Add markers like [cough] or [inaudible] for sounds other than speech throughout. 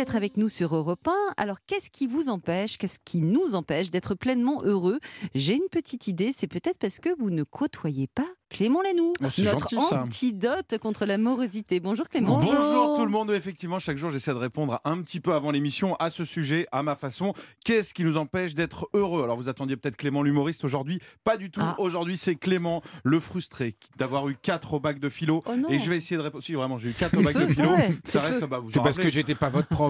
d'être avec nous sur Europe 1. Alors, qu'est-ce qui vous empêche, qu'est-ce qui nous empêche d'être pleinement heureux? J'ai une petite idée, c'est peut-être parce que vous ne côtoyez pas Clément Lanoux, Oh, c'est notre gentil, ça. antidote contre la morosité. Bonjour Clément. Bonjour. tout le monde. Effectivement, chaque jour, j'essaie de répondre un petit peu avant l'émission à ce sujet, à ma façon. Qu'est-ce qui nous empêche d'être heureux? Alors, vous attendiez peut-être Clément l'humoriste aujourd'hui. Pas du tout. Ah. Aujourd'hui, c'est Clément le frustré d'avoir eu 4 au bac de philo. Oh. Et je vais essayer de répondre. Si, vraiment, j'ai eu 4 au bac de philo. Ouais. Ça reste, bah, vous C'est parce que j'étais pas votre prof,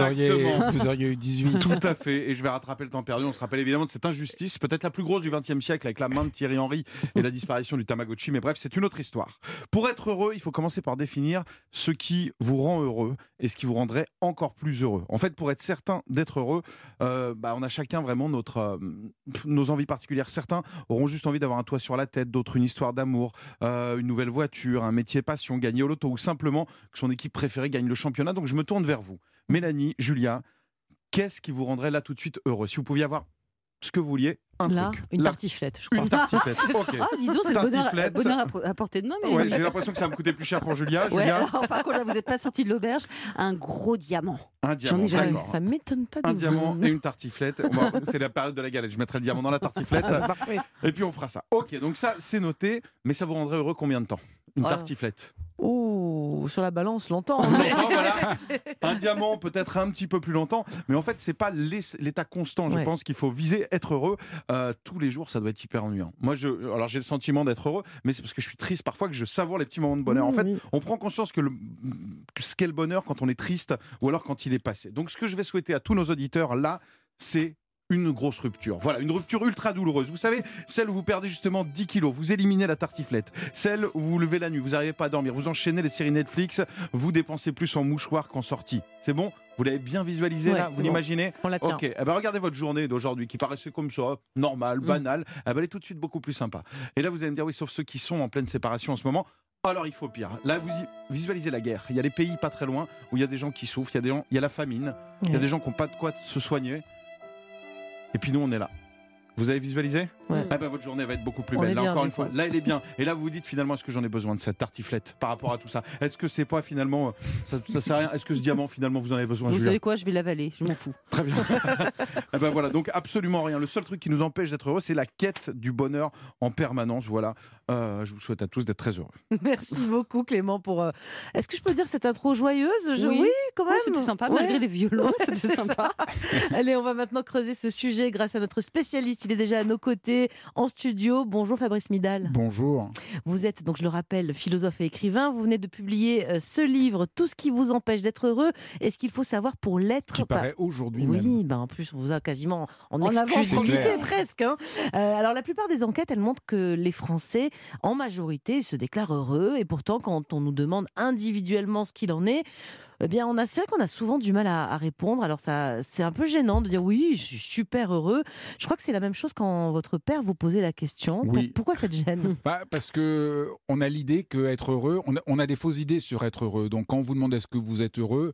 auriez, vous auriez eu 18. [laughs] Tout à fait, et je vais rattraper le temps perdu. On se rappelle évidemment de cette injustice, peut-être la plus grosse du XXe siècle, avec la main de Thierry Henry et la disparition du Tamagotchi. Mais bref, c'est une autre histoire. Pour être heureux, il faut commencer par définir ce qui vous rend heureux et ce qui vous rendrait encore plus heureux. En fait, pour être certain d'être heureux, euh, bah, on a chacun vraiment notre, euh, nos envies particulières. Certains auront juste envie d'avoir un toit sur la tête, d'autres une histoire d'amour, euh, une nouvelle voiture, un métier passion, gagner au loto ou simplement que son équipe préférée gagne le championnat. Donc je me tourne vers vous. Mélanie, Julia, qu'est-ce qui vous rendrait là tout de suite heureux? Si vous pouviez avoir ce que vous vouliez, un Là, truc. une Là. tartiflette, je crois. Une tartiflette. [laughs] ok. Ah, dis donc, c'est le bonheur, à, à portée de main. Ouais, Mélanie. j'ai l'impression que ça va me coûter plus cher pour Julia. Ouais, Julia, alors, par contre, là, vous n'êtes pas sorti de l'auberge. Un gros diamant. un diamant. j'en ai jamais d'accord. Ça m'étonne pas Un vous. diamant et une tartiflette. C'est la période de la galette. Je mettrai le diamant dans la tartiflette. Parfait. et puis on fera ça. Ok, donc ça, c'est noté. Mais ça vous rendrait heureux combien de temps? Une Oh. tartiflette. Ouh, sur la balance, longtemps. [laughs] Longtemps, [laughs] voilà. Un diamant, peut-être un petit peu plus longtemps. Mais en fait, c'est pas l'état constant. Je Ouais. pense qu'il faut viser être heureux euh, tous les jours. Ça doit être hyper ennuyant. Moi, je, alors j'ai le sentiment d'être heureux, mais c'est parce que je suis triste parfois que je savoure les petits moments de bonheur. En fait, Oui. on prend conscience que, le, que ce qu'est le bonheur quand on est triste ou alors quand il est passé. Donc, ce que je vais souhaiter à tous nos auditeurs là, c'est une grosse rupture. Voilà, une rupture ultra douloureuse. Vous savez, celle où vous perdez justement 10 kilos, vous éliminez la tartiflette, celle où vous vous levez la nuit, vous n'arrivez pas à dormir, vous enchaînez les séries Netflix, vous dépensez plus en mouchoirs qu'en sortie. C'est bon? Vous l'avez bien visualisé Ouais, là? Vous bon. l'imaginez? On la tient. Ok, eh ben regardez votre journée d'aujourd'hui qui paraissait comme ça, normale, banale. Eh ben, elle est tout de suite beaucoup plus sympa. Et là, vous allez me dire, oui, sauf ceux qui sont en pleine séparation en ce moment. Alors il faut pire. Là, vous visualisez la guerre. Il y a des pays pas très loin où il y a des gens qui souffrent, il y a, des gens, il y a la famine, il y a des gens qui n'ont pas de quoi se soigner. Et puis nous, on est là. Vous avez visualisé Ouais. Ah ben, votre journée va être beaucoup plus belle. Là bien, encore une fois, là elle est bien. Et là vous vous dites finalement est-ce que j'en ai besoin de cette tartiflette par rapport à tout ça? Est-ce que c'est pas finalement euh, ça, ça sert à rien? Est-ce que ce diamant finalement vous en avez besoin? Vous savez quoi? Je vais l'avaler. Je m'en fous. Très bien. [laughs] Eh ben voilà, donc absolument rien. Le seul truc qui nous empêche d'être heureux, c'est la quête du bonheur en permanence. Voilà. Euh, je vous souhaite à tous d'être très heureux. [laughs] Merci beaucoup Clément pour. euh, Est-ce que je peux dire cette intro joyeuse? Je- Oui. quand Ouais, même. C'était sympa, Ouais. malgré les violons. [laughs] Ouais, C'était c'est sympa. Allez, on va maintenant creuser ce sujet grâce à notre spécialiste. Il est déjà à nos côtés en studio. Bonjour Fabrice Midal. Bonjour. Vous êtes, donc je le rappelle, philosophe et écrivain. Vous venez de publier euh, ce livre, Tout ce qui vous empêche d'être heureux et ce qu'il faut savoir pour l'être. Qui paraît aujourd'hui Oui, même. ben en plus, on vous a quasiment en, En exclusivité [laughs] presque. hein. Euh, alors, la plupart des enquêtes, elles montrent que les Français, en majorité, se déclarent heureux. Et pourtant, quand on nous demande individuellement ce qu'il en est, eh bien, on a, c'est vrai qu'on a souvent du mal à, à répondre. Alors, ça, c'est un peu gênant de dire oui, je suis super heureux. Je crois que c'est la même chose quand votre père vous posait la question. Oui. pourquoi cette gêne? [laughs] Bah, parce que on a l'idée que être heureux, on a, on a des fausses idées sur être heureux. Donc quand on vous demande est-ce que vous êtes heureux,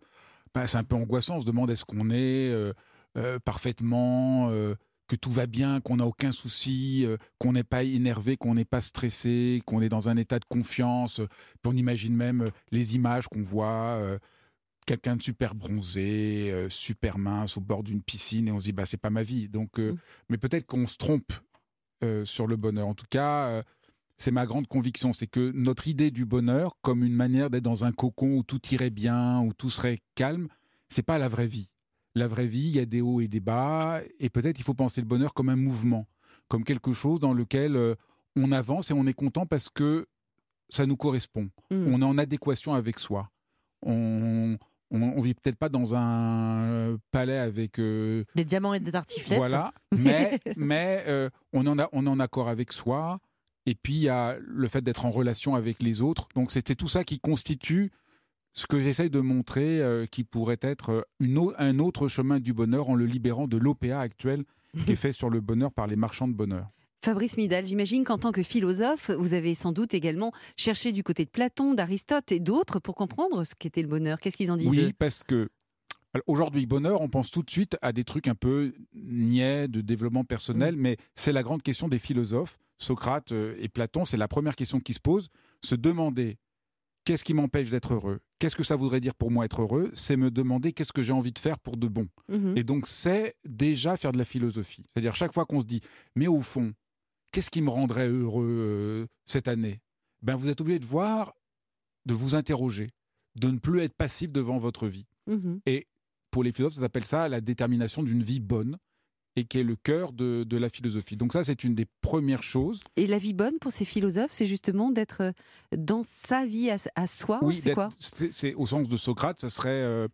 bah, c'est un peu angoissant. On se demande est-ce qu'on est euh, euh, parfaitement, euh, que tout va bien, qu'on n'a aucun souci, euh, qu'on n'est pas énervé, qu'on n'est pas stressé, qu'on est dans un état de confiance. Puis on imagine même les images qu'on voit. euh, Quelqu'un de super bronzé, euh, super mince au bord d'une piscine, et on se dit bah c'est pas ma vie. Donc, euh, Mm. mais peut-être qu'on se trompe euh, sur le bonheur. En tout cas, c'est ma grande conviction, c'est que notre idée du bonheur, comme une manière d'être dans un cocon où tout irait bien, où tout serait calme, c'est pas la vraie vie. La vraie vie, il y a des hauts et des bas, et peut-être il faut penser le bonheur comme un mouvement, comme quelque chose dans lequel on avance et on est content parce que ça nous correspond. Hmm. On est en adéquation avec soi. On on, on vit peut-être pas dans un euh, palais avec euh, Des diamants et des tartiflettes voilà, [laughs] mais, mais euh, on, en a, on est en accord avec soi. Et puis, il y a le fait d'être en relation avec les autres. Donc, c'était tout ça qui constitue ce que j'essaye de montrer, euh, qui pourrait être une au- un autre chemin du bonheur en le libérant de l'OPA actuel qui est [laughs] fait sur le bonheur par les marchands de bonheur. Fabrice Midal, j'imagine qu'en tant que philosophe, vous avez sans doute également cherché du côté de Platon, d'Aristote et d'autres pour comprendre ce qu'était le bonheur. Qu'est-ce qu'ils en disent Oui, parce que aujourd'hui, bonheur, on pense tout de suite à des trucs un peu niais de développement personnel, mais c'est la grande question des philosophes. Socrate euh, et Platon, c'est la première question qui se pose, se demander qu'est-ce qui m'empêche d'être heureux? Qu'est-ce que ça voudrait dire pour moi être heureux? C'est me demander qu'est-ce que j'ai envie de faire pour de bon. Mhm. Et donc, c'est déjà faire de la philosophie. C'est-à-dire, chaque fois qu'on se dit, mais au fond, qu'est-ce qui me rendrait heureux euh, cette année? Ben, Vous êtes obligé de voir, de vous interroger, de ne plus être passif devant votre vie. Mhm. Pour les philosophes, ça s'appelle ça la détermination d'une vie bonne et qui est le cœur de, de la philosophie. Donc ça, c'est une des premières choses. Et la vie bonne pour ces philosophes, c'est justement d'être euh, dans sa vie à, à soi. c'est quoi? c'est, c'est- au sens de Socrate, ça serait euh,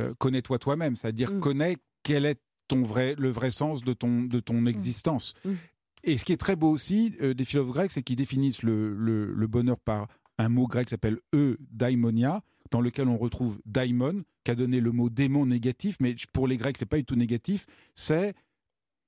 euh, connais-toi toi-même, c'est-à-dire Mm. connais quel est ton vrai, le vrai sens de ton, de ton existence. Mm. Et ce qui est très beau aussi euh, des philosophes grecs, c'est qu'ils définissent le, le- le bonheur par un mot grec qui s'appelle e daimonia, dans lequel on retrouve daimon, qui a donné le mot démon négatif, mais pour les Grecs, c'est pas du tout négatif, c'est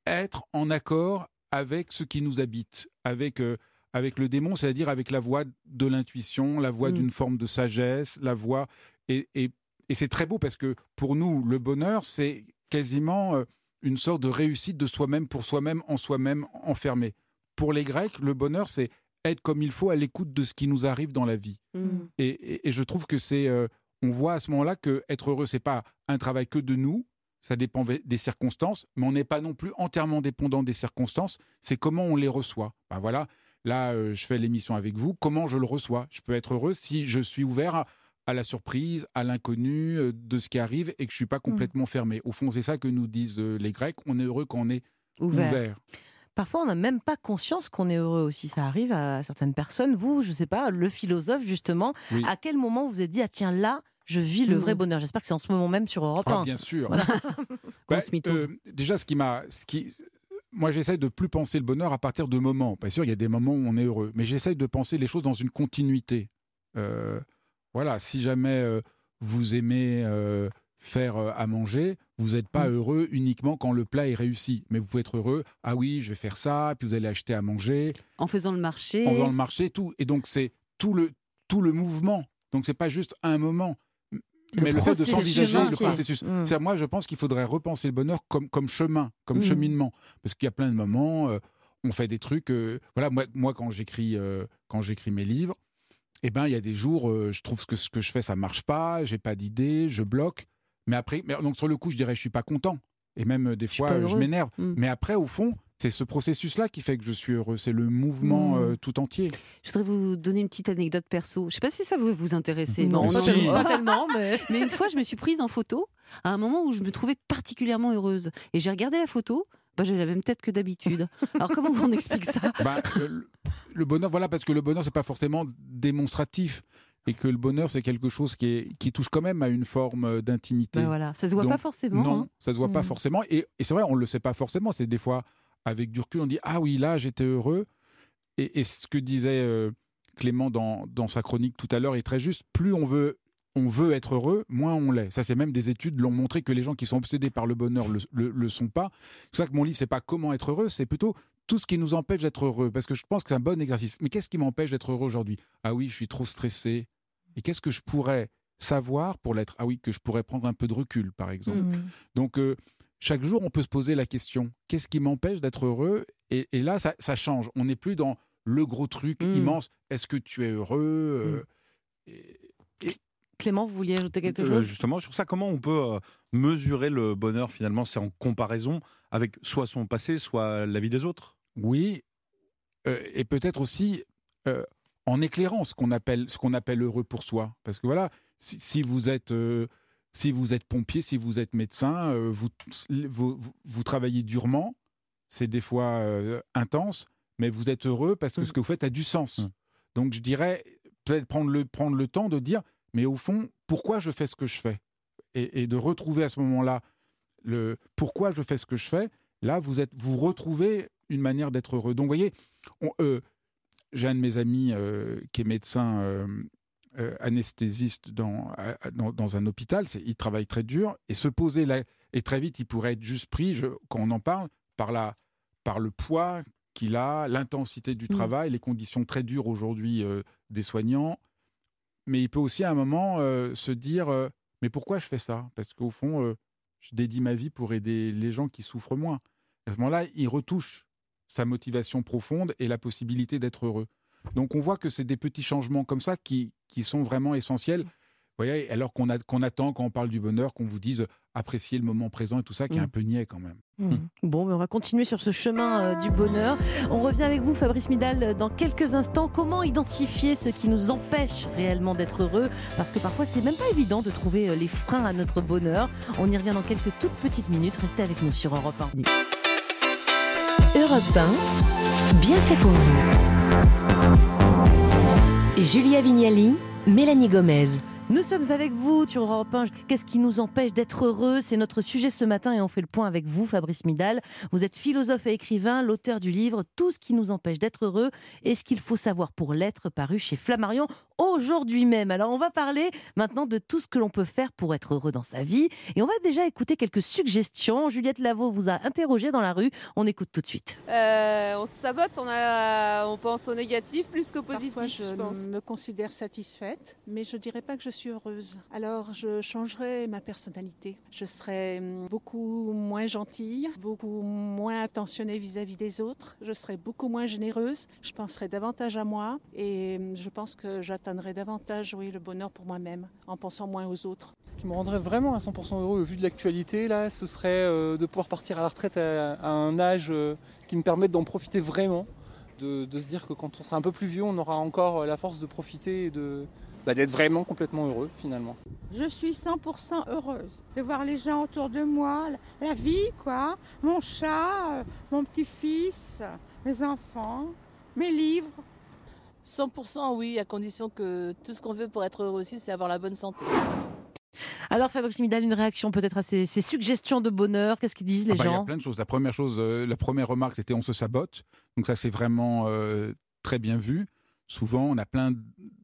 être en accord avec ce qui nous habite, avec, euh, avec le démon, c'est-à-dire avec la voix de l'intuition, la voix Mm. d'une forme de sagesse, la voix. Et, et- et c'est très beau parce que pour nous, le bonheur, c'est quasiment euh, une sorte de réussite de soi-même pour soi-même, en soi-même enfermé. Pour les Grecs, le bonheur, c'est être comme il faut à l'écoute de ce qui nous arrive dans la vie. Mhm. Et, et- et je trouve que c'est, euh, on voit à ce moment-là que être heureux, c'est pas un travail que de nous. Ça dépend des circonstances, mais on n'est pas non plus entièrement dépendant des circonstances. C'est comment on les reçoit. Ben voilà, là, euh, je fais l'émission avec vous. Comment je le reçois Je peux être heureux si je suis ouvert à, à la surprise, à l'inconnu euh, de ce qui arrive et que je suis pas complètement fermé. Au fond, c'est ça que nous disent euh, les Grecs. On est heureux quand on est Ouvert. ouvert. Parfois, on n'a même pas conscience qu'on est heureux aussi. Ça arrive à certaines personnes. Vous, je sais pas, le philosophe, justement, Oui. à quel moment vous vous êtes dit, ah tiens, là, je vis le vrai bonheur J'espère que c'est en ce moment même sur Europe Ah, 1. bien sûr. [laughs] [laughs] Euh, déjà, ce qui m'a, ce qui, moi, j'essaie de plus penser le bonheur à partir de moments. Bien sûr, il y a des moments où on est heureux, mais j'essaie de penser les choses dans une continuité. Euh, voilà, si jamais euh, vous aimez euh, faire euh, à manger, vous n'êtes pas Mm. heureux uniquement quand le plat est réussi, mais vous pouvez être heureux. Ah oui, je vais faire ça, puis vous allez acheter à manger, En faisant le marché. va dans le marché, tout. Et donc c'est tout le tout le mouvement. Donc c'est pas juste un moment. Mais le le, fait de s'envisager le processus. Mm. C'est- Moi, je pense qu'il faudrait repenser le bonheur comme, comme chemin, comme Mm. cheminement. Parce qu'il y a plein de moments, euh, on fait des trucs. euh, voilà, moi, moi quand j'écris euh, quand j'écris mes livres, eh ben, il y a des jours, euh, je trouve que ce que je fais, ça marche pas, j'ai pas d'idée, je bloque. Mais après, mais donc sur le coup, je dirais, je suis pas content. Et même euh, des fois, euh, je m'énerve. Mm. Mais après, au fond, c'est ce processus-là qui fait que je suis heureux. C'est le mouvement Mm. euh, tout entier. Je voudrais vous donner une petite anecdote perso. Je sais pas si ça va vous intéresser. Non, si. tellement, pas tellement, [laughs] mais. Mais une fois, je me suis prise en photo à un moment où je me trouvais particulièrement heureuse. Et j'ai regardé la photo. Bah, j'ai la même tête que d'habitude. Alors comment on explique ça? Bah, euh, le, le bonheur, voilà, parce que le bonheur, c'est pas forcément démonstratif. Et que le bonheur, c'est quelque chose qui, est, qui touche quand même à une forme euh, d'intimité. Bah voilà, ça se voit Donc, pas forcément. Non, hein. ça se voit pas Mm. forcément. Et, et c'est vrai, on le sait pas forcément. C'est des fois, avec du recul, on dit Ah oui, là, j'étais heureux. Et, et ce que disait euh, Clément dans, dans sa chronique tout à l'heure est très juste. Plus on veut, on veut être heureux, moins on l'est. Ça, c'est même des études l'ont montré que les gens qui sont obsédés par le bonheur le, le, le sont pas. C'est ça que mon livre, c'est pas comment être heureux, c'est plutôt tout ce qui nous empêche d'être heureux. Parce que je pense que c'est un bon exercice. Mais qu'est-ce qui m'empêche d'être heureux aujourd'hui? Ah oui, je suis trop stressé. Et qu'est-ce que je pourrais savoir pour l'être? Ah oui, que je pourrais prendre un peu de recul, par exemple. Mm. Donc, euh, chaque jour, on peut se poser la question qu'est-ce qui m'empêche d'être heureux? Et, et là, ça, ça change. On n'est plus dans le gros truc Mm. immense. Est-ce que tu es heureux? Euh, et- Clément, vous vouliez ajouter quelque Euh, chose? justement, sur ça, comment on peut euh, mesurer le bonheur finalement C'est en comparaison avec soit son passé, soit la vie des autres? Oui, euh, et peut-être aussi euh, en éclairant ce qu'on appelle, ce qu'on appelle heureux pour soi. Parce que voilà, si, si vous êtes. euh, si vous êtes pompier, si vous êtes médecin, euh, vous, vous, vous- vous travaillez durement, c'est des fois euh, intense, mais vous êtes heureux parce que Mm. ce que vous faites a du sens. Mm. Donc je dirais, peut-être prendre le, prendre le temps de dire, mais au fond, pourquoi je fais ce que je fais? Et, et de retrouver à ce moment-là le pourquoi je fais ce que je fais. Là, vous, êtes, vous retrouvez une manière d'être heureux. Donc, vous voyez, on- euh, j'ai un de mes amis euh, qui est médecin euh, anesthésiste dans, dans, dans un hôpital. C'est- il travaille très dur et se poser là, et très vite, il pourrait être juste pris, je- quand on en parle, par, la, par le poids qu'il a, l'intensité du Mm. travail, les conditions très dures aujourd'hui des soignants. Mais il peut aussi à un moment euh, se dire euh, Mais pourquoi je fais ça? Parce qu'au fond, euh, je dédie ma vie pour aider les gens qui souffrent moins. À ce moment-là, il retouche sa motivation profonde et la possibilité d'être heureux. Donc on voit que c'est des petits changements comme ça qui, qui sont vraiment essentiels. Voyez, alors qu'on qu'on attend quand on parle du bonheur qu'on vous dise apprécier le moment présent et tout ça, qui est Mm. un peu niais quand même. Hmm. [laughs] Bon, mais on va continuer sur ce chemin euh, du bonheur. On revient avec vous, Fabrice Midal, euh, dans quelques instants. Comment identifier ce qui nous empêche réellement d'être heureux? Parce que parfois, c'est même pas évident de trouver euh, les freins à notre bonheur. On y revient dans quelques toutes petites minutes. Restez avec nous sur Europe 1. Europe 1, bien fait pour vous. Julia Vignali, Mélanie Gomez. Nous sommes avec vous sur Europe 1. Qu'est-ce qui nous empêche d'être heureux? C'est notre sujet ce matin et on fait le point avec vous, Fabrice Midal. Vous êtes philosophe et écrivain, l'auteur du livre Tout ce qui nous empêche d'être heureux et ce qu'il faut savoir pour l'être, paru chez Flammarion aujourd'hui même. Alors on va parler maintenant de tout ce que l'on peut faire pour être heureux dans sa vie et on va déjà écouter quelques suggestions. Juliette Lavaux vous a interrogé dans la rue. On écoute tout de suite. Euh, on se sabote, on, a, on pense au négatif plus qu'au positif, Parfois, je, je pense. me considère satisfaite, mais je dirais pas que je suis heureuse. Alors, je changerai ma personnalité. Je serai hum, beaucoup moins gentille, beaucoup moins attentionnée vis-à-vis des autres. Je serai beaucoup moins généreuse. Je penserai davantage à moi et hum, je pense que j'atteindrai davantage, oui, le bonheur pour moi-même en pensant moins aux autres. Ce qui me rendrait vraiment à 100% heureux au vu de l'actualité, là, ce serait euh, de pouvoir partir à la retraite à, à un âge euh, qui me permette d'en profiter vraiment, de, de se dire que quand on sera un peu plus vieux, on aura encore euh, la force de profiter et de bah, d'être vraiment complètement heureux finalement. Je suis 100% heureuse de voir les gens autour de moi, la la vie, quoi. Mon chat, euh, mon petit-fils, mes enfants, mes livres. 100% oui, à condition que tout ce qu'on veut pour être heureux aussi, c'est avoir la bonne santé. Alors Fabrice Midal, une réaction peut-être à ces, ces suggestions de bonheur. Qu'est-ce qu'ils disent les Ah bah, Il y a gens? plein de choses. La première chose, euh, la première remarque, c'était on se sabote. Donc ça, c'est vraiment euh, très bien vu. Souvent, on a plein, de-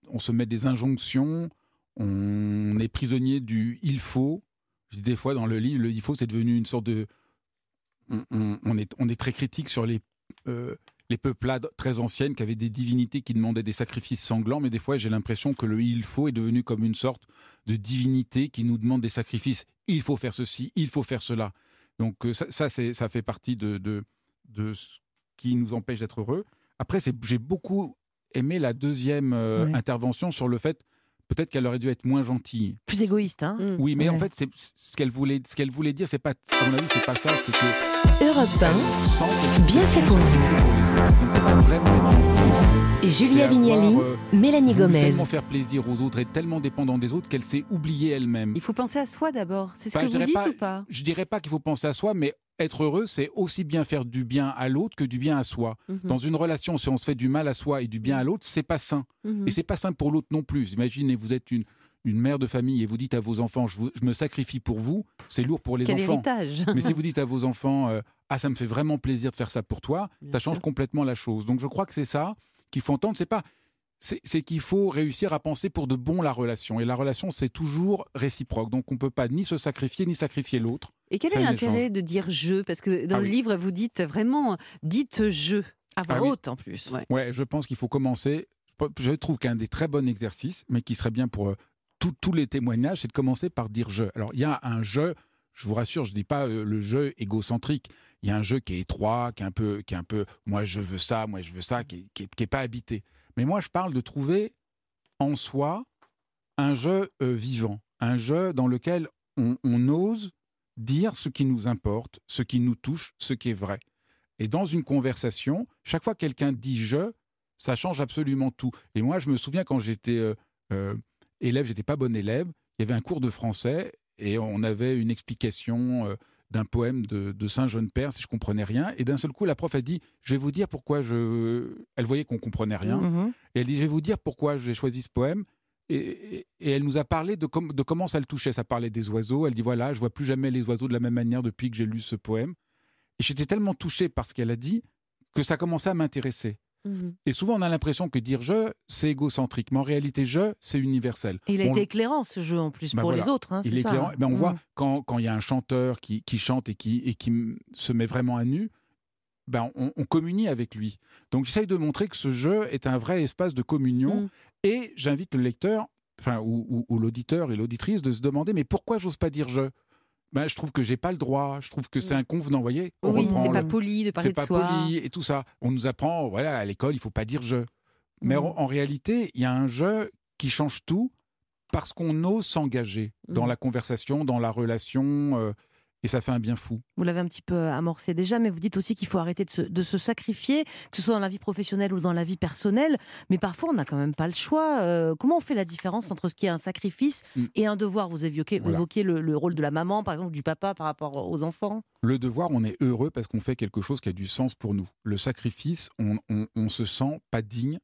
on se met des injonctions. On est prisonnier du il faut. Des fois, dans le livre, le il faut, c'est devenu une sorte de. On, on- on est, on est très critique sur les, euh, les peuplades très anciennes qui avaient des divinités qui demandaient des sacrifices sanglants. Mais des fois, j'ai l'impression que le il faut est devenu comme une sorte de divinité qui nous demande des sacrifices. Il faut faire ceci, il faut faire cela. Donc euh, ça, ça, c'est- ça fait partie de, de, de ce qui nous empêche d'être heureux. Après, c'est- j'ai beaucoup aimé la deuxième euh, Ouais. intervention sur le fait peut-être qu'elle aurait dû être moins gentille. Plus égoïste, hein Mm. Oui, mais en fait, c'est ce qu'elle voulait, ce qu'elle voulait dire, c'est pas, à mon avis, c'est pas ça, c'est que Europe elle sent qu'elle 1, bien fait pour vous. Julia Vignali, euh, Mélanie Gomez. tellement faire plaisir aux autres et tellement dépendant des autres qu'elle s'est oubliée elle-même. Il faut penser à soi d'abord. C'est ce que je vous dirais dites pas- ou pas? Je dirais pas qu'il faut penser à soi, mais être heureux, c'est aussi bien faire du bien à l'autre que du bien à soi. Mhm. Dans une relation, si on se fait du mal à soi et du bien à l'autre, c'est pas sain. Mhm. Et c'est pas sain pour l'autre non plus. Imaginez, vous êtes une, une mère de famille et vous dites à vos enfants, je, vous- je me sacrifie pour vous, c'est lourd pour les Quel enfants. héritage [laughs] Mais si vous [laughs] dites à vos enfants, euh, ah, ça me fait vraiment plaisir de faire ça pour toi, Bien ça change sûr. complètement la chose. Donc je crois que c'est ça qu'il faut entendre. C'est pas, c'est c'est qu'il faut réussir à penser pour de bon la relation. Et la relation, c'est toujours réciproque. Donc on peut pas ni se sacrifier ni sacrifier l'autre. Et quel est l'intérêt de dire je Parce que dans Ah le oui. livre, vous dites vraiment dites je. À voix Ah oui. haute en plus. Ouais. Ouais, je pense qu'il faut commencer. Je trouve qu'un des très bons exercices, mais qui serait bien pour euh, tous- les témoignages, c'est de commencer par dire je. Alors, il y a un je, je vous rassure, je ne dis pas euh, le jeu égocentrique. Il y a un jeu qui est étroit, qui est un peu, qui est un peu moi je veux ça, moi je veux ça, qui n'est pas habité. Mais moi, je parle de trouver en soi un jeu euh, vivant, un jeu dans lequel on, ose dire ce qui nous importe, ce qui nous touche, ce qui est vrai. Et dans une conversation, chaque fois que quelqu'un dit je, ça change absolument tout. Et moi, je me souviens quand j'étais euh, élève, j'étais pas bon élève, il y avait un cours de français et on avait une explication euh, d'un poème de, de Saint Jean Père, si je comprenais rien. Et d'un seul coup, la prof a dit, je vais vous dire pourquoi je... Elle voyait qu'on comprenait rien. Mhm. Et elle dit, je vais vous dire pourquoi j'ai choisi ce poème. Et, et- et elle nous a parlé de, com- de comment ça le touchait. Ça parlait des oiseaux. Elle dit, voilà, je vois plus jamais les oiseaux de la même manière depuis que j'ai lu ce poème. Et j'étais tellement touché par ce qu'elle a dit que ça commençait à m'intéresser. Mhm. Et souvent, on a l'impression que dire je, c'est égocentrique. Mais en réalité, je, c'est universel. Et il a On- été éclairant ce jeu en plus Bah pour voilà. les autres. hein, il est ça, éclairant. hein. Ben, on voit Mhm. quand quand il y a un chanteur qui, qui chante et qui, et qui se met vraiment à nu, ben on, on communie avec lui. Donc j'essaye de montrer que ce jeu est un vrai espace de communion. Mm. Et j'invite le lecteur, enfin ou, ou- ou l'auditeur et l'auditrice, de se demander mais pourquoi j'ose pas dire je? Ben, je trouve que j'ai pas le droit. Je trouve que c'est inconvenant. Vous voyez, on Oui, c'est le- pas poli de parler c'est de pas soi. poli et tout ça. On nous apprend, voilà, à l'école, il faut pas dire je. Mais Mhm. en, en réalité, il y a un jeu qui change tout parce qu'on ose s'engager dans Mhm. la conversation, dans la relation, euh, et ça fait un bien fou. Vous l'avez un petit peu amorcé déjà, mais vous dites aussi qu'il faut arrêter de se, de se sacrifier, que ce soit dans la vie professionnelle ou dans la vie personnelle. Mais parfois, on n'a quand même pas le choix. Euh, comment on fait la différence entre ce qui est un sacrifice Mm. et un devoir? Vous évoquez, Voilà. le rôle de la maman, par exemple, du papa par rapport aux enfants? Le devoir, on est heureux parce qu'on fait quelque chose qui a du sens pour nous. Le sacrifice, on, on, on se sent pas digne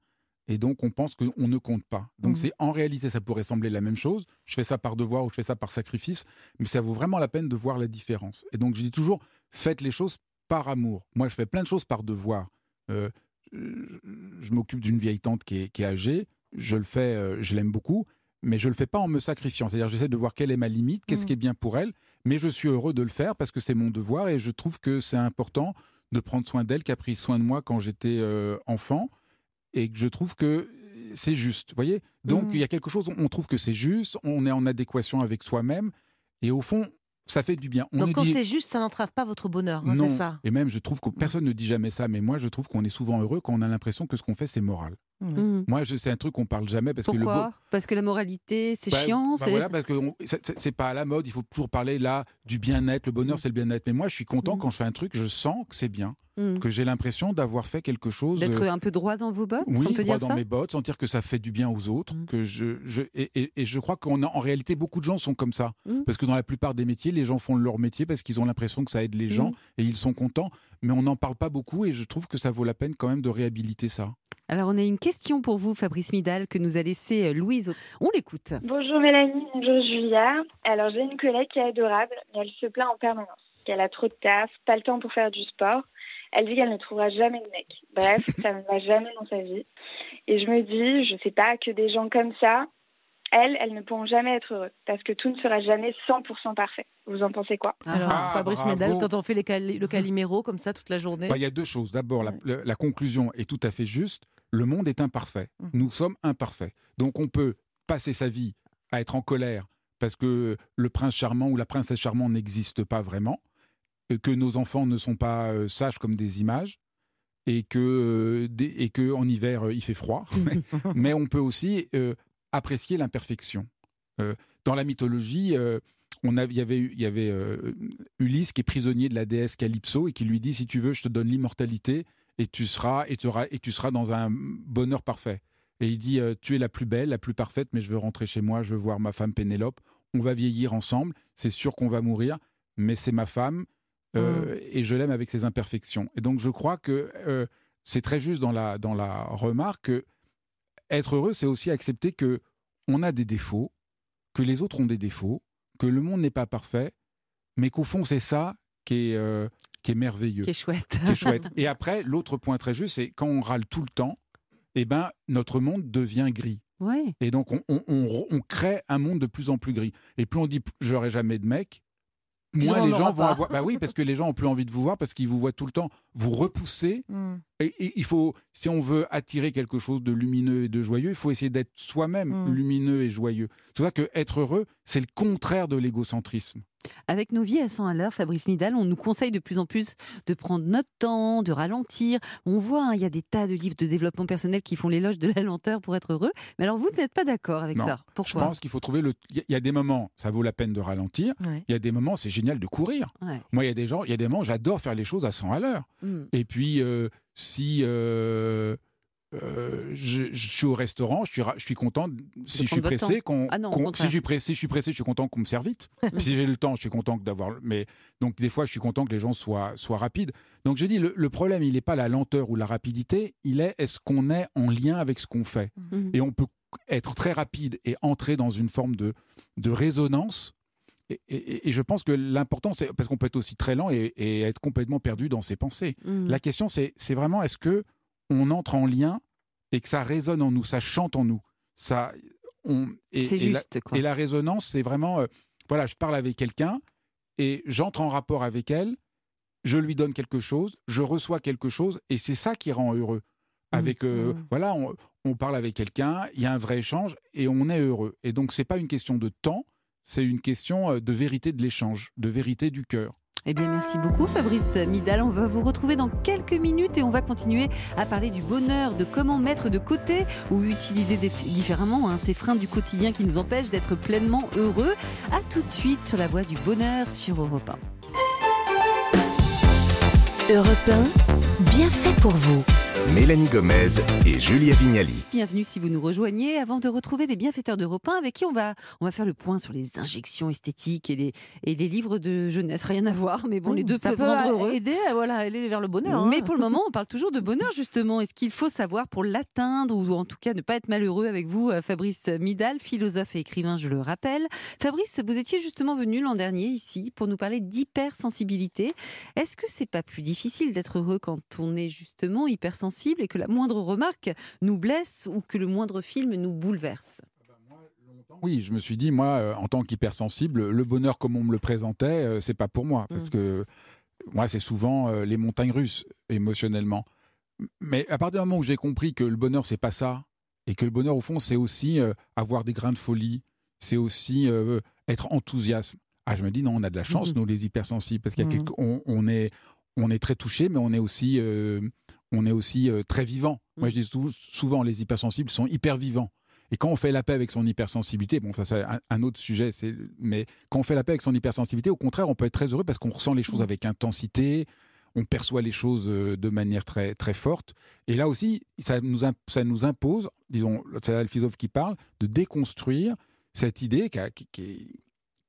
et donc on pense qu'on ne compte pas. Donc Mhm. c'est en réalité, ça pourrait sembler la même chose. Je fais ça par devoir ou je fais ça par sacrifice, mais ça vaut vraiment la peine de voir la différence. Et donc je dis toujours, faites les choses par amour. Moi, je fais plein de choses par devoir. Euh, je m'occupe d'une vieille tante qui est, qui est âgée. Je le fais, euh, je l'aime beaucoup, mais je le fais pas en me sacrifiant. C'est-à-dire, j'essaie de voir quelle est ma limite, qu'est-ce Mhm. qui est bien pour elle, mais je suis heureux de le faire parce que c'est mon devoir et je trouve que c'est important de prendre soin d'elle, qui a pris soin de moi quand j'étais euh, enfant, et que je trouve que c'est juste. Vous voyez? Donc Mhm. il y a quelque chose, on trouve que c'est juste, on est en adéquation avec soi-même, et au fond, ça fait du bien. On Donc quand dit- c'est juste, ça n'entrave pas votre bonheur, hein, c'est ça? Et même, je trouve que personne ne dit jamais ça, mais moi, je trouve qu'on est souvent heureux quand on a l'impression que ce qu'on fait, c'est moral. Mhm. Moi, c'est un truc qu'on parle jamais parce que le beau. Pourquoi Parce que la moralité, c'est Bah, chiant. bah voilà, parce que on- c'est- pas à la mode. Il faut toujours parler là du bien-être. Le bonheur, c'est le bien-être. Mais moi, je suis content Mm. quand je fais un truc, je sens que c'est bien, que j'ai l'impression d'avoir fait quelque chose. D'être euh, un peu droit dans vos bottes, oui, on peut droit dire dans ça mes bottes, sentir que ça fait du bien aux autres. Mm. Que je, je, et, et- et je crois qu'en en réalité, beaucoup de gens sont comme ça. Mm. Parce que dans la plupart des métiers, les gens font leur métier parce qu'ils ont l'impression que ça aide les gens Mm. et ils sont contents. Mais on n'en parle pas beaucoup et je trouve que ça vaut la peine quand même de réhabiliter ça. Alors, on a une question pour vous, Fabrice Midal, que nous a laissé euh, Louise. On l'écoute. Bonjour Mélanie, bonjour Julia. Alors j'ai une collègue qui est adorable, mais elle se plaint en permanence. Qu'elle a trop de taf, pas le temps pour faire du sport. Elle dit qu'elle ne trouvera jamais de mec. Bref, [laughs] ça ne va jamais dans sa vie. Et je me dis, je sais pas, que des gens comme ça, elles, elles ne pourront jamais être heureux. Parce que tout ne sera jamais 100% parfait. Vous en pensez quoi? Alors, Ah, Fabrice bravo. Médal, quand on fait les cali- le caliméro comme ça toute la journée. Bah, Il y a deux choses. D'abord, la conclusion est tout à fait juste. Le monde est imparfait. Mhm. Nous sommes imparfaits. Donc on peut passer sa vie à être en colère parce que le prince charmant ou la princesse charmante n'existe pas vraiment, que nos enfants ne sont pas euh, sages comme des images. Et que, euh, et que en hiver euh, il fait froid, [laughs] mais on peut aussi apprécier l'imperfection. Dans la mythologie, on il y avait, y avait Ulysse qui est prisonnier de la déesse Calypso et qui lui dit si tu veux, je te donne l'immortalité et tu seras et tu auras- et tu seras dans un bonheur parfait. Et il dit euh, tu es la plus belle, la plus parfaite, mais je veux rentrer chez moi, je veux voir ma femme Pénélope. On va vieillir ensemble, c'est sûr qu'on va mourir, mais c'est ma femme euh, et je l'aime avec ses imperfections. Et donc je crois que euh, c'est très juste dans la dans la remarque que être heureux, c'est aussi accepter que on a des défauts, que les autres ont des défauts, que le monde n'est pas parfait, mais qu'au fond c'est ça qui est euh, qui est merveilleux, Qui est chouette. qui est chouette. [laughs] Et après, l'autre point très juste, c'est quand on râle tout le temps, eh ben notre monde devient gris. Ouais. Et donc on, on- on- on crée un monde de plus en plus gris. Et plus on dit j'aurai jamais de mec, moins les en gens vont pas. avoir. Bah oui, parce que les gens ont plus envie de vous voir parce qu'ils vous voient tout le temps vous repousser. Mm. Et, et il faut, si on veut attirer quelque chose de lumineux et de joyeux, il faut essayer d'être soi-même Mm. lumineux et joyeux. C'est vrai que être heureux, c'est le contraire de l'égocentrisme. Avec nos vies à 100 à l'heure, Fabrice Midal, on nous conseille de plus en plus de prendre notre temps, de ralentir. On voit, hein, il y a des tas de livres de développement personnel qui font l'éloge de la lenteur pour être heureux. Mais alors, vous n'êtes pas d'accord avec Non. ça Je Pourquoi? pense qu'il faut trouver le. Il y a- des moments, ça vaut la peine de ralentir. Ouais. Il y a des moments, c'est génial de courir. Ouais. Moi, il y a des gens, il y a des moments, j'adore faire les choses à 100 à l'heure. Mm. Et puis, euh, si euh, euh, je, je suis au restaurant, je suis, ra- je suis content, si je suis prendre votre pressé, temps. qu'on, Ah si, je suis pressé, si je suis pressé, je suis content qu'on me serve vite. [laughs] Si j'ai le temps, je suis content d'avoir. Mais donc des fois, je suis content que les gens soient, soient rapides. Donc j'ai dit, le, le problème, il n'est pas la lenteur ou la rapidité, il est est-ce qu'on est en lien avec ce qu'on fait? Mhm. Et on peut être très rapide et entrer dans une forme de, de résonance. Et, et- et je pense que l'important, c'est parce qu'on peut être aussi très lent et, et être complètement perdu dans ses pensées. Mm. La question, c'est vraiment est-ce que on entre en lien et que ça résonne en nous, ça chante en nous, ça. On, et, C'est et la- juste, quoi. et la résonance, c'est vraiment, euh, voilà, je parle avec quelqu'un et j'entre en rapport avec elle, je lui donne quelque chose, je reçois quelque chose, et c'est ça qui rend heureux. Avec, euh, Mhm. voilà, on, on parle avec quelqu'un, il y a un vrai échange et on est heureux. Et donc, c'est pas une question de temps, c'est une question euh, de vérité de l'échange, de vérité du cœur. Eh bien, merci beaucoup Fabrice Midal. On va vous retrouver dans quelques minutes et on va continuer à parler du bonheur, de comment mettre de côté ou utiliser différemment hein, ces freins du quotidien qui nous empêchent d'être pleinement heureux. À tout de suite sur la voie du bonheur sur Europe 1. Europe 1, bien fait pour vous. Mélanie Gomez et Julia Vignali. Bienvenue si vous nous rejoignez. Avant de retrouver les bienfaiteurs d'Europe 1 avec qui on va, on va faire le point sur les injections esthétiques et les, et les livres de jeunesse. Rien à voir, mais bon, les deux ça peuvent peut rendre heureux. aider, à, voilà, aller vers le bonheur. hein. Mais pour le moment, on parle toujours de bonheur, justement. Est-ce qu'il faut savoir pour l'atteindre, ou en tout cas ne pas être malheureux avec vous, euh, Fabrice Midal, philosophe et écrivain, je le rappelle? Fabrice, vous étiez justement venu l'an dernier ici pour nous parler d'hypersensibilité. Est-ce que c'est pas plus difficile d'être heureux quand on est justement hypersensible et que la moindre remarque nous blesse ou que le moindre film nous bouleverse Oui, je me suis dit, moi, euh, en tant qu'hypersensible, le bonheur comme on me le présentait, euh, c'est pas pour moi. Parce Mm. que moi, c'est souvent euh, les montagnes russes, émotionnellement. Mais à partir du moment où j'ai compris que le bonheur, c'est pas ça, et que le bonheur, au fond, c'est aussi euh, avoir des grains de folie, c'est aussi être enthousiaste. Ah, je me dis, non, on a de la chance, Mhm. nous, les hypersensibles, parce qu'il y a Mhm. quelque- on, on est, on est très touché, mais on est aussi, on est aussi euh, très vivant. Moi, je dis sou- souvent, les hypersensibles sont hyper vivants. Et quand on fait la paix avec son hypersensibilité, bon, ça c'est un, un autre sujet, mais quand on fait la paix avec son hypersensibilité, au contraire, on peut être très heureux parce qu'on ressent les choses avec intensité, on perçoit les choses euh, de manière très, très forte. Et là aussi, ça nous, ça nous impose, disons, c'est philosophe qui parle, de déconstruire cette idée qui, a- qui- qui-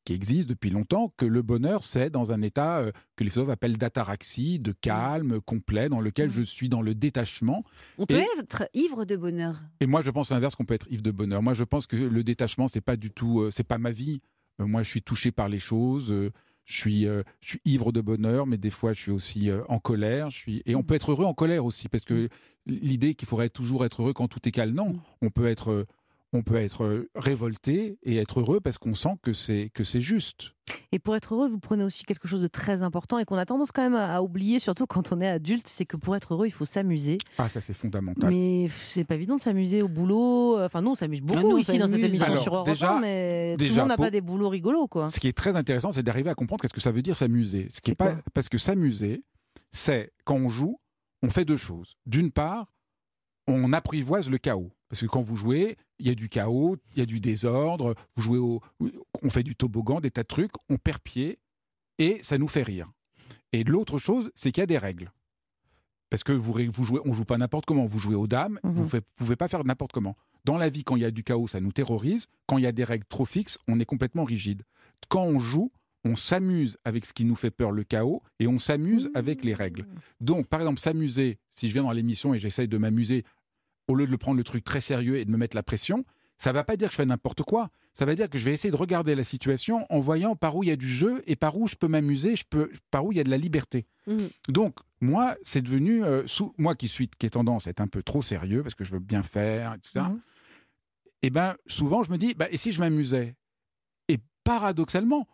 qui existe depuis longtemps, que le bonheur, c'est dans un état euh, que les philosophes appellent d'ataraxie, de calme complet, dans lequel je suis dans le détachement. On peut être ivre de bonheur. et moi, je pense l'inverse qu'on peut être ivre de bonheur. Moi, je pense que le détachement, c'est pas du tout, euh, c'est pas ma vie. Euh, moi, je suis touché par les choses. je suis, je suis ivre de bonheur, mais des fois, je suis aussi en colère. Je suis, et on peut être heureux en colère aussi, parce que l'idée qu'il faudrait toujours être heureux quand tout est calme, non. On peut être, on peut être euh, révolté et être heureux parce qu'on sent que c'est que c'est juste. Et pour être heureux, vous prenez aussi quelque chose de très important et qu'on a tendance quand même à oublier, surtout quand on est adulte, c'est que pour être heureux, il faut s'amuser. Ah, ça c'est fondamental. Mais c'est pas évident de s'amuser au boulot. Enfin, nous, on s'amuse beaucoup Ah, nous, on ici dans cette émission Alors, sur Europe déjà- 1, mais tout déjà, le monde n'a pas des boulots rigolos, quoi. Ce qui est très intéressant, c'est d'arriver à comprendre qu'est-ce que ça veut dire s'amuser. Ce qui est pas parce que s'amuser, c'est quand on joue, on fait deux choses. D'une part, on apprivoise le chaos. Parce que quand vous jouez, il y a du chaos, il y a du désordre, vous jouez au, on fait du toboggan, des tas de trucs, on perd pied et ça nous fait rire. Et l'autre chose, c'est qu'il y a des règles. Parce que vous, jouez, on joue pas n'importe comment. Vous jouez aux dames, Mhm. vous ne pouvez pas faire n'importe comment. Dans la vie, quand il y a du chaos, ça nous terrorise. Quand il y a des règles trop fixes, on est complètement rigide. Quand on joue, on s'amuse avec ce qui nous fait peur, le chaos, et on s'amuse avec les règles. Donc, par exemple, s'amuser, si je viens dans l'émission et j'essaye de m'amuser, au lieu de le prendre le truc très sérieux et de me mettre la pression, ça va pas dire que je fais n'importe quoi. Ça va dire que je vais essayer de regarder la situation en voyant par où il y a du jeu et par où je peux m'amuser, je peux, par où il y a de la liberté. Mhm. Donc, moi, c'est devenu, euh, sous, moi qui suis, qui ai tendance à être un peu trop sérieux parce que je veux bien faire, etc. Mhm. Et ben, souvent, je me dis, bah, et si je m'amusais? Et paradoxalement,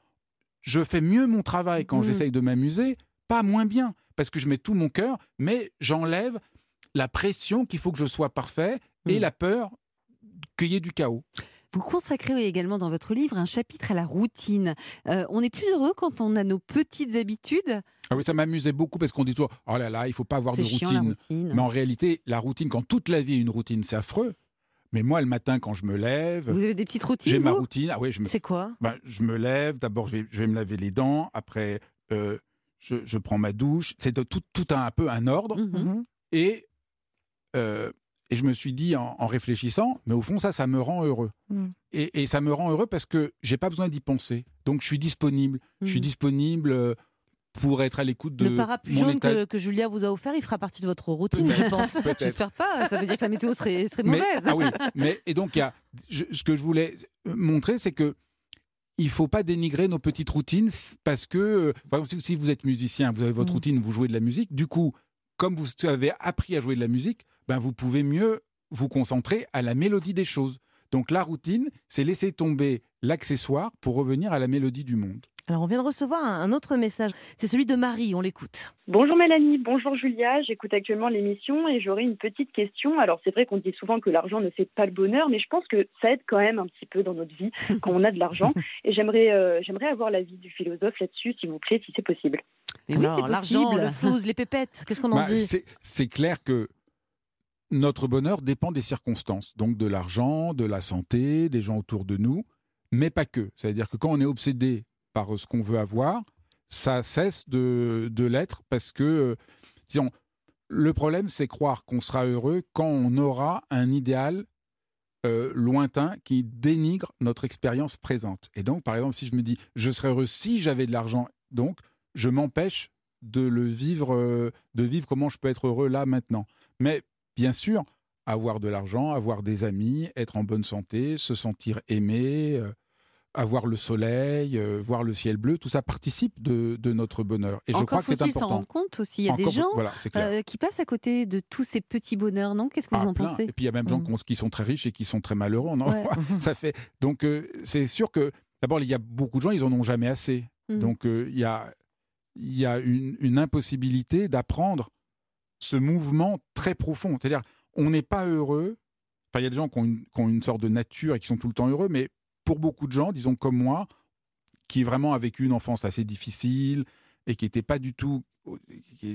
je fais mieux mon travail quand Mhm. j'essaye de m'amuser, pas moins bien, parce que je mets tout mon cœur, mais j'enlève la pression qu'il faut que je sois parfait et Mhm. la peur qu'il y ait du chaos. Vous consacrez également dans votre livre un chapitre à la routine. Euh, on est plus heureux quand on a nos petites habitudes. Ah oui, ça m'amusait beaucoup parce qu'on dit toujours oh là là, il faut pas avoir de C'est chiant, la routine. routine. Mais en réalité, la routine, quand toute la vie est une routine, c'est affreux. Mais moi, le matin, quand je me lève, Vous avez des petites routines j'ai ma routine. Ah ouais, je me, C'est quoi? Ben, je me lève. D'abord, je vais, je vais me laver les dents. Après, euh, je, je prends ma douche. C'est tout, tout un, un peu un ordre. Mhm. Mhm. Et, euh, et je me suis dit en, en réfléchissant, mais au fond, ça, ça me rend heureux. Mm. Et, et ça me rend heureux parce que j'ai pas besoin d'y penser. Donc, je suis disponible. Je suis Mhm. disponible euh, pour être à l'écoute de Le parapluie jaune état. que, que Julia vous a offert, il fera partie de votre routine, je pense. J'espère pas, ça veut dire que la météo serait, serait Mais- mauvaise. ah oui, mais et donc y a, je- ce que je voulais montrer, c'est que il faut pas dénigrer nos petites routines parce que, euh, par exemple, si, si vous êtes musicien, vous avez votre Mm. routine, vous jouez de la musique. Du coup, comme vous avez appris à jouer de la musique, ben vous pouvez mieux vous concentrer à la mélodie des choses. Donc la routine, c'est laisser tomber l'accessoire pour revenir à la mélodie du monde. Alors, on vient de recevoir un autre message. C'est celui de Marie, on l'écoute. Bonjour Mélanie, bonjour Julia, j'écoute actuellement l'émission et j'aurais une petite question. Alors c'est vrai qu'on dit souvent que l'argent ne fait pas le bonheur, mais je pense que ça aide quand même un petit peu dans notre vie [laughs] quand on a de l'argent. Et j'aimerais euh, j'aimerais avoir l'avis du philosophe là-dessus, s'il vous plaît, si c'est possible. Mais oui, Alors, c'est l'argent, possible. le Le flouze, les pépettes, qu'est-ce qu'on en Bah, dit? c'est- C'est clair que notre bonheur dépend des circonstances, donc de l'argent, de la santé, des gens autour de nous, mais pas que. C'est-à-dire que quand on est obsédé par ce qu'on veut avoir, ça cesse de, l'être parce que, euh, disons, le problème, c'est croire qu'on sera heureux quand on aura un idéal euh, lointain qui dénigre notre expérience présente. Et donc, par exemple, si je me dis, je serais heureux si j'avais de l'argent, donc, je m'empêche de le vivre, euh, de vivre comment je peux être heureux là maintenant. Mais bien sûr, avoir de l'argent, avoir des amis, être en bonne santé, se sentir aimé, euh, avoir le soleil, euh, voir le ciel bleu, tout ça participe de, de notre bonheur. Et je crois que c'est faut-il s'en important. rendre compte aussi. Il y a des Encore gens voilà, euh, qui passent à côté de tous ces petits bonheurs, non? Qu'est-ce que vous Ah, en plein. pensez? Et puis il y a même gens Mm. qui ont- qui sont très riches et qui sont très malheureux. On en Ouais. voit. [laughs] ça fait. Donc c'est sûr que d'abord il y a beaucoup de gens ils en ont jamais assez. Mm. Donc il y a il y a une, une impossibilité d'apprendre ce mouvement très profond. C'est-à-dire on n'est pas heureux. Enfin il y a des gens qui ont, une, qui ont une sorte de nature et qui sont tout le temps heureux, mais pour beaucoup de gens, disons comme moi, qui vraiment a vécu une enfance assez difficile et qui n'était pas du tout,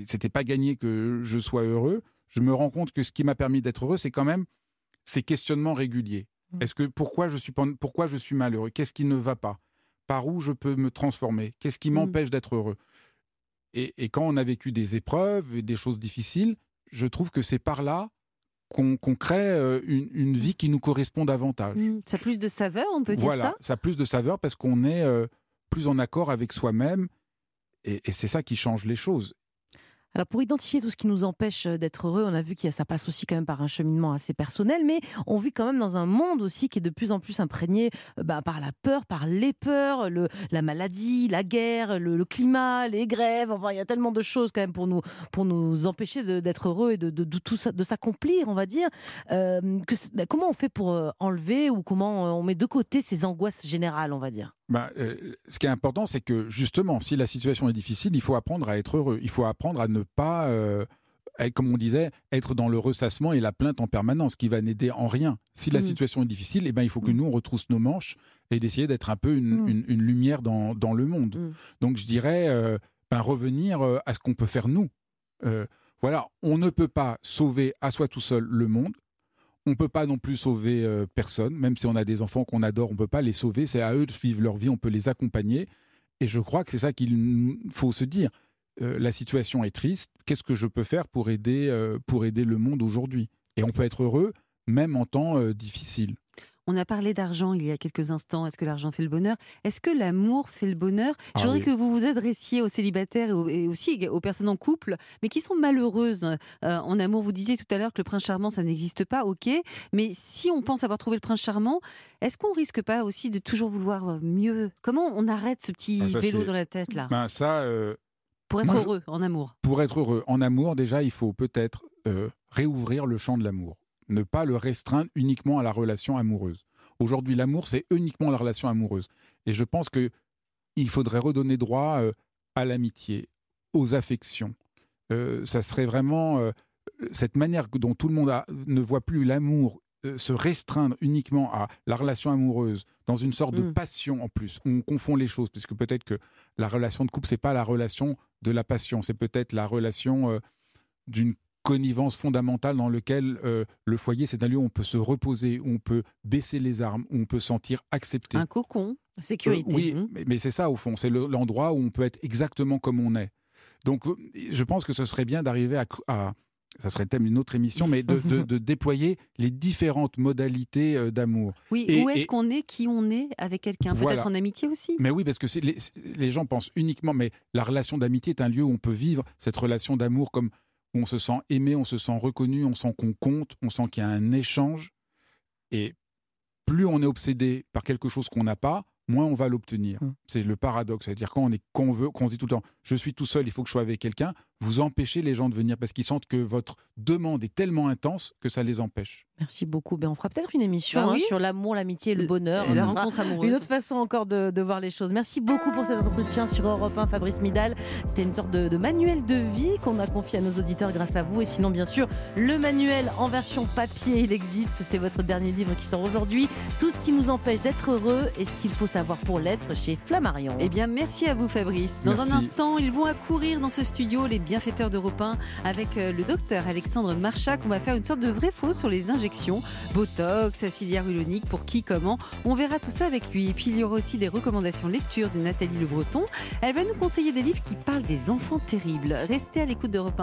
c'était pas gagné que je sois heureux, je me rends compte que ce qui m'a permis d'être heureux, c'est quand même ces questionnements réguliers. Est-ce que pourquoi je suis pourquoi je suis malheureux? Qu'est-ce qui ne va pas? Par où je peux me transformer? Qu'est-ce qui Mm. m'empêche d'être heureux? Et, et quand on a vécu des épreuves et des choses difficiles, je trouve que c'est par là qu'on crée euh, une, une vie qui nous correspond davantage. Mm. Ça a plus de saveur, on peut Voilà, dire ça? ça a plus de saveur parce qu'on est euh, plus en accord avec soi-même et, et c'est ça qui change les choses. Alors pour identifier tout ce qui nous empêche euh, d'être heureux, on a vu que ça passe aussi quand même par un cheminement assez personnel, mais on vit quand même dans un monde aussi qui est de plus en plus imprégné euh, bah, par la peur, par les peurs, la maladie, la guerre, le, climat, les grèves. Enfin, il y a tellement de choses quand même pour nous pour nous empêcher d'être heureux et de, tout ça- de s'accomplir, on va dire. Euh, bah, comment on fait pour enlever ou comment on met de côté ces angoisses générales, on va dire? Ben, euh, ce qui est important, c'est que justement, si la situation est difficile, il faut apprendre à être heureux. Il faut apprendre à ne pas, euh, être, comme on disait, être dans le ressassement et la plainte en permanence, qui va n'aider en rien. Si la Mm. situation est difficile, eh ben, il faut que nous, on retrousse nos manches et d'essayer d'être un peu une, Mm. une- une lumière dans, dans le monde. Donc je dirais, euh, ben, revenir à ce qu'on peut faire nous. Voilà, on ne peut pas sauver à soi tout seul le monde. On ne peut pas non plus sauver euh, personne, même si on a des enfants qu'on adore, on ne peut pas les sauver. C'est à eux de vivre leur vie, on peut les accompagner. Et je crois que c'est ça qu'il faut se dire. Euh, la situation est triste. Qu'est-ce que je peux faire pour aider, euh, pour aider le monde aujourd'hui? Et on peut être heureux même en temps difficile. On a parlé d'argent il y a quelques instants. Est-ce que l'argent fait le bonheur? Est-ce que l'amour fait le bonheur? Je Ah voudrais oui. que vous vous adressiez aux célibataires et, aussi aux personnes en couple, mais qui sont malheureuses euh, en amour. Vous disiez tout à l'heure que le prince charmant, ça n'existe pas, ok. Mais si on pense avoir trouvé le prince charmant, est-ce qu'on risque pas aussi de toujours vouloir euh, mieux? Comment on arrête ce petit Ah, ça, vélo dans la tête là? Ben, ça, euh, Pour être moi, je- heureux en amour Pour être heureux en amour, déjà, il faut peut-être euh, réouvrir le champ de l'amour. Ne pas le restreindre uniquement à la relation amoureuse. Aujourd'hui, l'amour, c'est uniquement la relation amoureuse. Et je pense que il faudrait redonner droit euh, à l'amitié, aux affections. Euh, ça serait vraiment euh, cette manière dont tout le monde a- ne voit plus l'amour euh, se restreindre uniquement à la relation amoureuse, dans une sorte de Mm. passion en plus. On confond les choses, puisque peut-être que la relation de couple, c'est pas la relation de la passion, c'est peut-être la relation d'une connivence fondamentale dans lequel euh, le foyer, c'est un lieu où on peut se reposer, où on peut baisser les armes, où on peut se sentir accepté. Un cocon Sécurité. Euh, oui, Mhm. mais, mais c'est ça au fond, c'est le- l'endroit où on peut être exactement comme on est. Donc euh, je pense que ce serait bien d'arriver à, à- ça serait le thème d'une autre émission, mais de, de- de déployer les différentes modalités d'amour. Oui, Et- où est-ce et- qu'on est, qui on est avec quelqu'un? Voilà. Peut-être en amitié aussi? Mais oui, parce que les gens pensent uniquement, mais la relation d'amitié est un lieu où on peut vivre cette relation d'amour comme où on se sent aimé, on se sent reconnu, on sent qu'on compte, on sent qu'il y a un échange. Et plus on est obsédé par quelque chose qu'on n'a pas, moins on va l'obtenir. Mm. C'est le paradoxe. C'est-à-dire quand on, est, quand, on veut, qu'on se dit tout le temps, je suis tout seul, il faut que je sois avec quelqu'un, vous empêchez les gens de venir parce qu'ils sentent que votre demande est tellement intense que ça les empêche. Merci beaucoup. Ben, on fera peut-être une émission Ah hein, sur l'amour, l'amitié et le bonheur. Et la rencontre amoureuse. Une autre façon encore de, de voir les choses. Merci beaucoup pour cet entretien sur Europe 1, Fabrice Midal. C'était une sorte de, de manuel de vie qu'on a confié à nos auditeurs grâce à vous. Et sinon, bien sûr, le manuel en version papier, il existe. C'est votre dernier livre qui sort aujourd'hui. Tout ce qui nous empêche d'être heureux et ce qu'il faut savoir pour l'être chez Flammarion. Eh bien, merci à vous, Fabrice. Dans Merci. un instant, ils vont accourir dans ce studio, les bienfaiteurs d'Europe 1, avec euh, le docteur Alexandre Marchac. On va faire une sorte de vrai faux sur les injections, Botox, acide hyaluronique, pour qui, comment. On verra tout ça avec lui. Et puis, il y aura aussi des recommandations lecture de Nathalie Le Breton. Elle va nous conseiller des livres qui parlent des enfants terribles. Restez à l'écoute d'Europe 1.